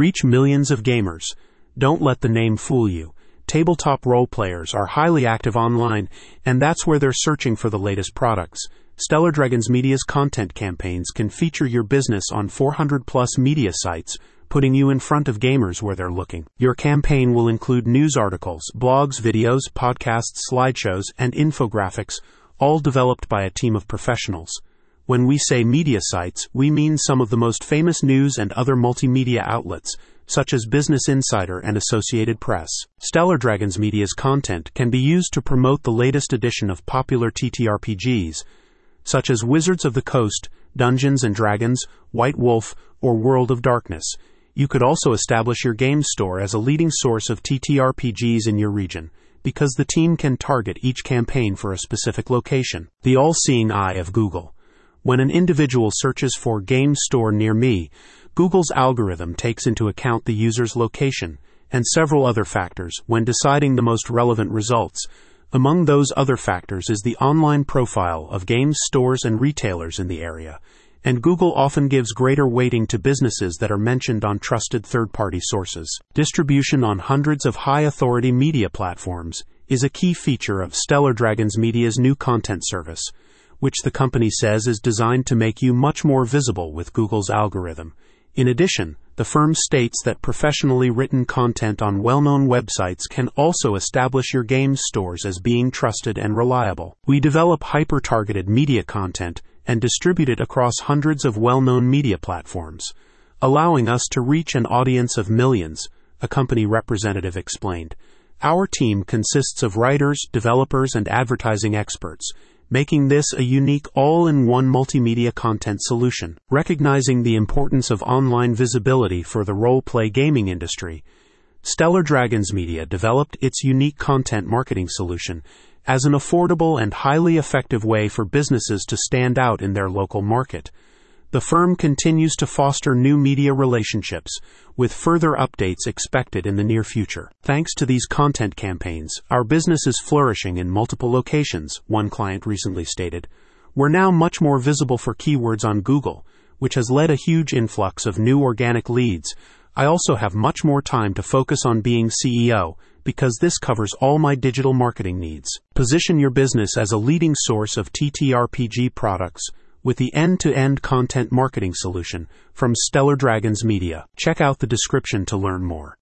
Reach millions of gamers. Don't let the name fool you. Tabletop role players are highly active online, and that's where they're searching for the latest products. Stellar Dragons Media's content campaigns can feature your business on 400 plus media sites, putting you in front of gamers where they're looking. Your campaign will include news articles, blogs, videos, podcasts, slideshows, and infographics, all developed by a team of professionals. When we say media sites, we mean some of the most famous news and other multimedia outlets, such as Business Insider and Associated Press. Stellar Dragons Media's content can be used to promote the latest edition of popular TTRPGs, such as Wizards of the Coast, Dungeons and Dragons, White Wolf, or World of Darkness. You could also establish your game store as a leading source of TTRPGs in your region, because the team can target each campaign for a specific location. The all seeing eye of Google. When an individual searches for game store near me, Google's algorithm takes into account the user's location and several other factors when deciding the most relevant results. Among those other factors is the online profile of game stores and retailers in the area, and Google often gives greater weighting to businesses that are mentioned on trusted third party sources. Distribution on hundreds of high authority media platforms is a key feature of Stellar Dragons Media's new content service which the company says is designed to make you much more visible with Google's algorithm. In addition, the firm states that professionally written content on well known websites can also establish your game stores as being trusted and reliable. We develop hyper targeted media content and distribute it across hundreds of well known media platforms, allowing us to reach an audience of millions, a company representative explained. Our team consists of writers, developers, and advertising experts making this a unique all in one multimedia content solution. Recognizing the importance of online visibility for the role play gaming industry, Stellar Dragons Media developed its unique content marketing solution as an affordable and highly effective way for businesses to stand out in their local market the firm continues to foster new media relationships, with further updates expected in the near future. Thanks to these content campaigns, our business is flourishing in multiple locations, one client recently stated. We're now much more visible for keywords on Google, which has led a huge influx of new organic leads. I also have much more time to focus on being CEO because this covers all my digital marketing needs. Position your business as a leading source of TTRPG products with the end-to-end content marketing solution from Stellar Dragons Media. Check out the description to learn more.